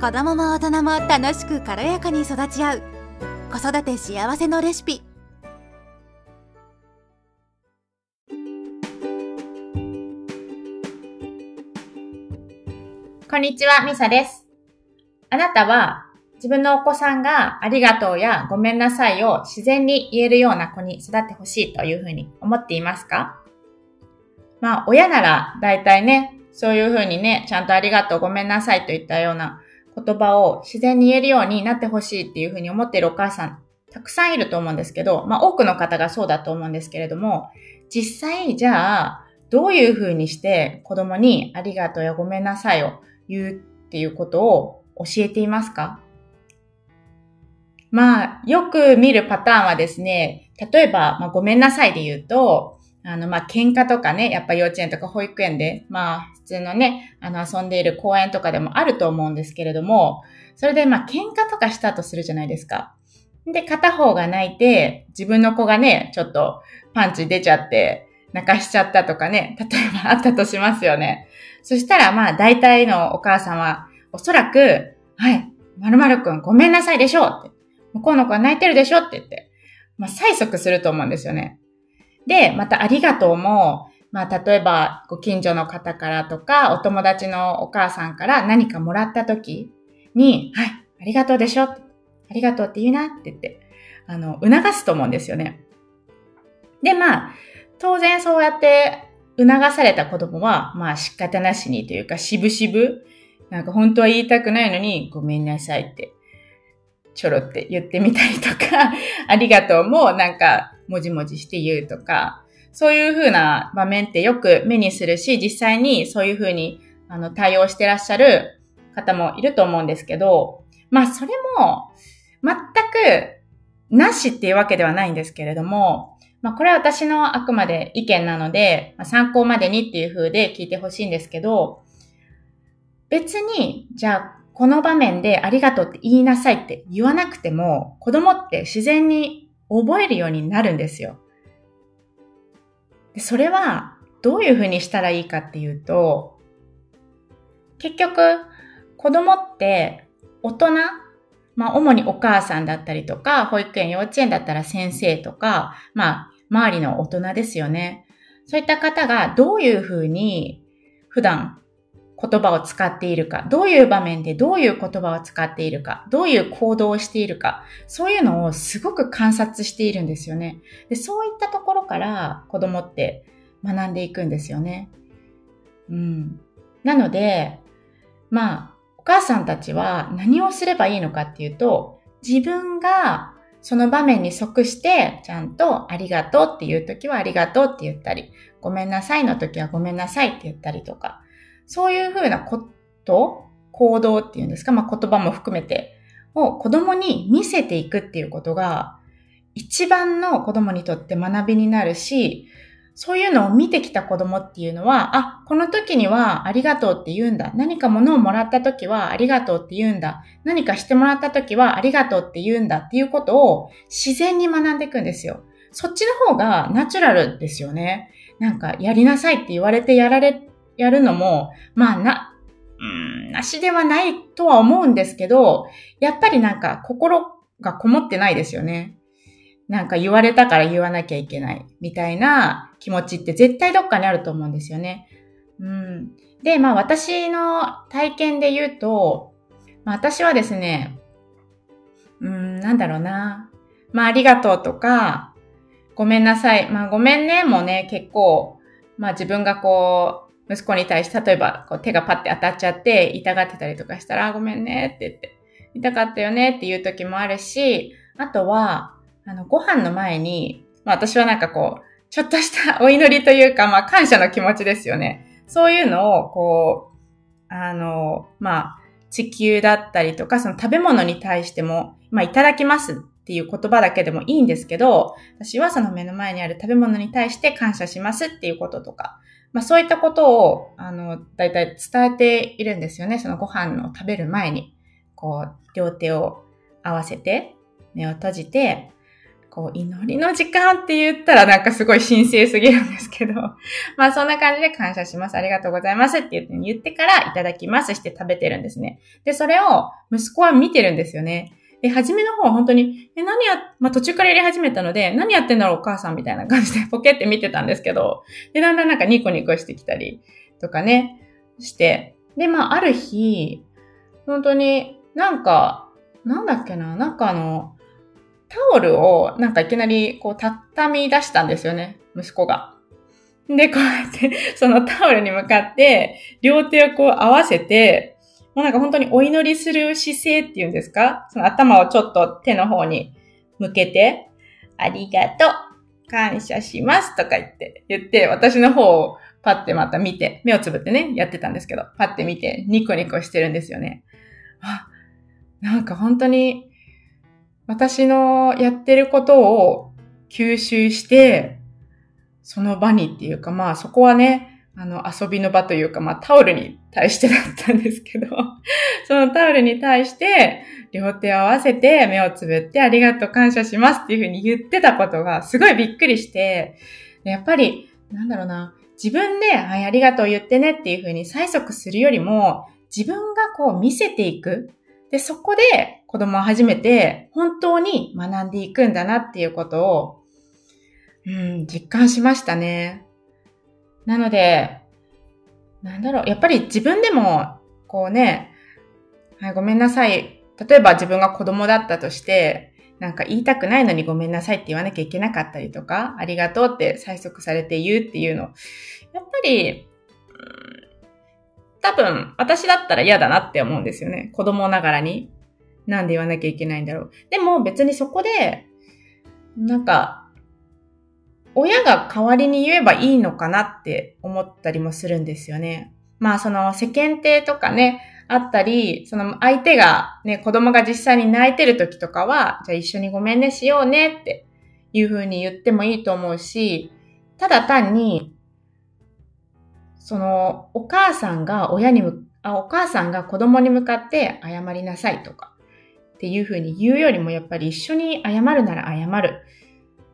子供も大人も楽しく軽やかに育ち合う。子育て幸せのレシピ。こんにちは、みさです。あなたは自分のお子さんがありがとうやごめんなさいを自然に言えるような子に育ってほしいというふうに思っていますか？まあ、親なら大体ね、そういうふうにね、ちゃんとありがとう、ごめんなさいといったような言葉を自然に言えるようになってほしいっていうふうに思っているお母さん、たくさんいると思うんですけど、まあ多くの方がそうだと思うんですけれども、実際じゃあ、どういうふうにして子供にありがとうやごめんなさいを言うっていうことを教えていますか？まあ、よく見るパターンはですね、例えば、まあ、ごめんなさいで言うと、あの、ま、喧嘩とかね、やっぱ幼稚園とか保育園で、まあ、普通のね、あの、遊んでいる公園とかでもあると思うんですけれども、それで、ま、喧嘩とかしたとするじゃないですか。で、片方が泣いて、自分の子がね、ちょっとパンチ出ちゃって、泣かしちゃったとかね、例えばあったとしますよね。そしたら、まあ、大体のお母さんは、おそらく、はい、〇〇くんごめんなさいでしょって。向こうの子は泣いてるでしょって言って、まあ、催促すると思うんですよね。で、またありがとうも、まあ、例えば、ご近所の方からとか、お友達のお母さんから何かもらった時に、はい、ありがとうでしょありがとうって言うなって言って、あの、促すと思うんですよね。で、まあ、当然そうやって促された子供は、まあ仕方なしにというか、しぶしぶ、なんか本当は言いたくないのに、ごめんなさいって、ちょろって言ってみたりとか、ありがとうもなんか、もじもじして言うとか、そういう風な場面ってよく目にするし、実際にそういう風にあの対応してらっしゃる方もいると思うんですけど、まあそれも全くなしっていうわけではないんですけれども、まあこれは私のあくまで意見なので、まあ、参考までにっていう風で聞いてほしいんですけど、別に、じゃあこの場面でありがとうって言いなさいって言わなくても、子供って自然に覚えるようになるんですよ。それはどういう風にしたらいいかっていうと、結局、子供って大人、まあ主にお母さんだったりとか、保育園、幼稚園だったら先生とか、まあ周りの大人ですよね。そういった方がどういう風に普段言葉を使っているか、どういう場面でどういう言葉を使っているか、どういう行動をしているか、そういうのをすごく観察しているんですよね。で、そういったところから子供って学んでいくんですよね。うん。なので、まあ、お母さんたちは何をすればいいのかっていうと、自分がその場面に即して、ちゃんとありがとうっていう時はありがとうって言ったり、ごめんなさいの時はごめんなさいって言ったりとか、そういうふうなこと、行動っていうんですか、まあ、言葉も含めて、を子供に見せていくっていうことが、一番の子供にとって学びになるし、そういうのを見てきた子供っていうのは、あ、この時にはありがとうって言うんだ。何か物をもらった時はありがとうって言うんだ。何かしてもらった時はありがとうって言うんだっていうことを自然に学んでいくんですよ。そっちの方がナチュラルですよね。なんか、やりなさいって言われてやられ、やるのも、まあな、うん、なしではないとは思うんですけど、やっぱりなんか心がこもってないですよね。なんか言われたから言わなきゃいけないみたいな気持ちって絶対どっかにあると思うんですよね。うん。で、まあ私の体験で言うと、まあ私はですね、うん、なんだろうな。まあありがとうとか、ごめんなさい。まあごめんねもね、結構、まあ自分がこう、息子に対して、例えばこう手がパッて当たっちゃって痛がってたりとかしたら、ごめんねって言って、痛かったよねっていう時もあるし、あとは、あの、ご飯の前に、まあ私はなんかこう、ちょっとしたお祈りというか、まあ感謝の気持ちですよね。そういうのを、こう、あの、まあ、地球だったりとか、その食べ物に対しても、まあ、いただきますっていう言葉だけでもいいんですけど、私はその目の前にある食べ物に対して感謝しますっていうこととか、まあそういったことを、あの、だいたい伝えているんですよね。そのご飯を食べる前に、こう、両手を合わせて、目を閉じて、こう、祈りの時間って言ったらなんかすごい神聖すぎるんですけど、まあそんな感じで感謝します。ありがとうございますって言って言ってからいただきますして食べてるんですね。で、それを息子は見てるんですよね。で、初めの方は本当に、え、何や、まあ途中からやり始めたので、何やってんだろうお母さんみたいな感じで ポケって見てたんですけど、で、だんだんなんかニコニコしてきたりとかね、して、で、まあある日、本当になんか、なんだっけな、なんかあの、タオルをなんかいきなりこう畳み出したんですよね、息子が。で、こうやってそのタオルに向かって両手をこう合わせて、もうなんか本当にお祈りする姿勢っていうんですか？その頭をちょっと手の方に向けて、ありがとう、感謝しますとか言って、言って、私の方をパッてまた見て、目をつぶってね、やってたんですけど、パッて見て、ニコニコしてるんですよね。あ、なんか本当に私のやってることを吸収して、その場にっていうか、まあそこはね、あの遊びの場というか、まあタオルに対してだったんですけど、そのタオルに対して、両手を合わせて目をつぶってありがとう感謝しますっていうふうに言ってたことがすごいびっくりして、やっぱり、なんだろうな、自分で、はい、ありがとう言ってねっていうふうに催促するよりも、自分がこう見せていく。で、そこで子供は初めて本当に学んでいくんだなっていうことを、うん、実感しましたね。なので、なんだろう、やっぱり自分でも、こうね、はい、ごめんなさい。例えば自分が子供だったとして、なんか言いたくないのにごめんなさいって言わなきゃいけなかったりとか、ありがとうって催促されて言うっていうの。やっぱり、多分、私だったら嫌だなって思うんですよね。子供ながらに。なんで言わなきゃいけないんだろう。でも別にそこで、なんか、親が代わりに言えばいいのかなって思ったりもするんですよね。まあその世間体とかね、あったり、その相手がね、子供が実際に泣いてる時とかは、じゃあ一緒にごめんねしようねっていう風に言ってもいいと思うし、ただ単にその、お母さんが親にむ、あ、お母さんが子供に向かって謝りなさいとかっていうふうに言うよりもやっぱり一緒に謝るなら謝る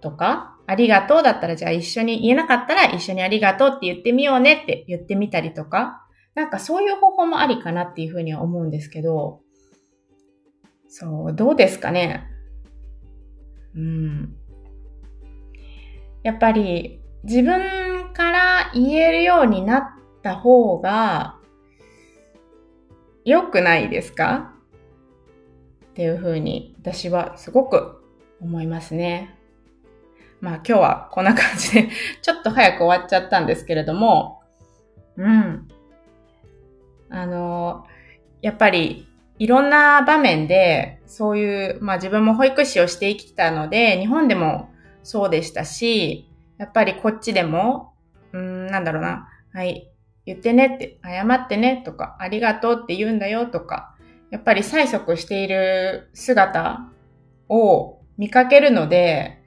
とか、ありがとうだったらじゃあ一緒に言えなかったら一緒にありがとうって言ってみようねって言ってみたりとか、なんかそういう方法もありかなっていうふうには思うんですけど、そう、どうですかね。うん。やっぱり自分から言えるようになった方が良くないですか？っていうふうに私はすごく思いますね。まあ今日はこんな感じで ちょっと早く終わっちゃったんですけれども、うん。あの、やっぱりいろんな場面でそういう、まあ自分も保育士をして生きてたので、日本でもそうでしたし、やっぱりこっちでも、うん、なんだろうな。はい。言ってねって、謝ってねとか、ありがとうって言うんだよとか、やっぱり催促している姿を見かけるので、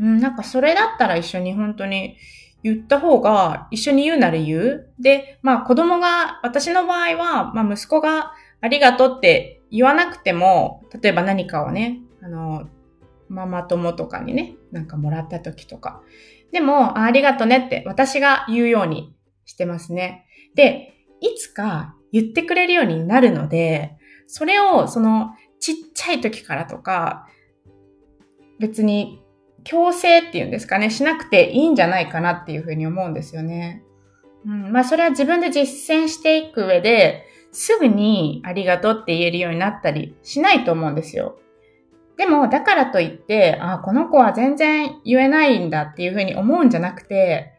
うん、なんかそれだったら一緒に本当に言った方が、一緒に言うなら言う。で、まあ子供が、私の場合は、まあ息子がありがとうって言わなくても、例えば何かをね、あの、ママ友とかにね、なんかもらった時とか、でも、ありがとねって私が言うようにしてますね。で、いつか言ってくれるようになるので、それをそのちっちゃい時からとか、別に強制っていうんですかね、しなくていいんじゃないかなっていうふうに思うんですよね。うん、まあそれは自分で実践していく上で、すぐにありがとうって言えるようになったりしないと思うんですよ。でも、だからといって、あ、この子は全然言えないんだっていうふうに思うんじゃなくて、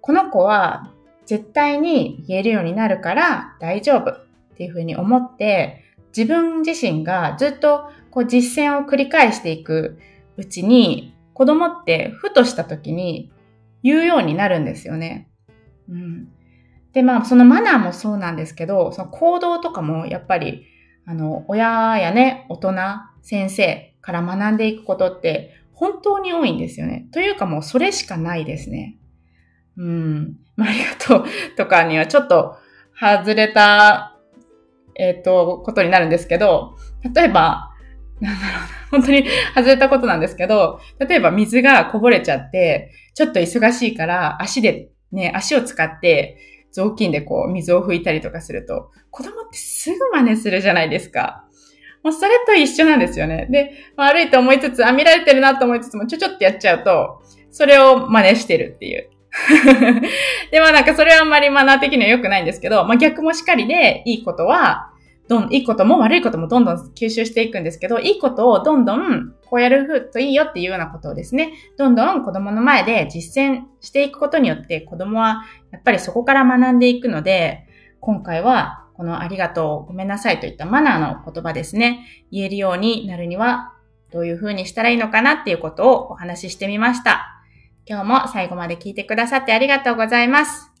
この子は絶対に言えるようになるから大丈夫っていうふうに思って、自分自身がずっとこう実践を繰り返していくうちに、子供ってふとした時に言うようになるんですよね。うん。で、まあ、そのマナーもそうなんですけど、その行動とかもやっぱり、あの、親やね、大人、先生から学んでいくことって本当に多いんですよね。というかもうそれしかないですね。うん。まあ、ありがとう とかにはちょっと外れた、えっ、ー、と、ことになるんですけど、例えば、なんだろうな。本当に外れたことなんですけど、例えば水がこぼれちゃって、ちょっと忙しいから足でね、足を使って雑巾でこう水を拭いたりとかすると、子供ってすぐ真似するじゃないですか。もうそれと一緒なんですよね。で、悪いと思いつつ、あ、見られてるなと思いつつも、ちょちょってやっちゃうと、それを真似してるっていう。でもなんかそれはあんまりマナー的には良くないんですけど、まあ逆もしかりで、いいことは、どん、いいことも悪いこともどんどん吸収していくんですけど、いいことをどんどん、こうやるといいよっていうようなことをですね、どんどん子供の前で実践していくことによって、子供はやっぱりそこから学んでいくので、今回はこのありがとう、ごめんなさいといったマナーの言葉ですね、言えるようになるには、どういうふうにしたらいいのかなっていうことをお話ししてみました。今日も最後まで聞いてくださってありがとうございます。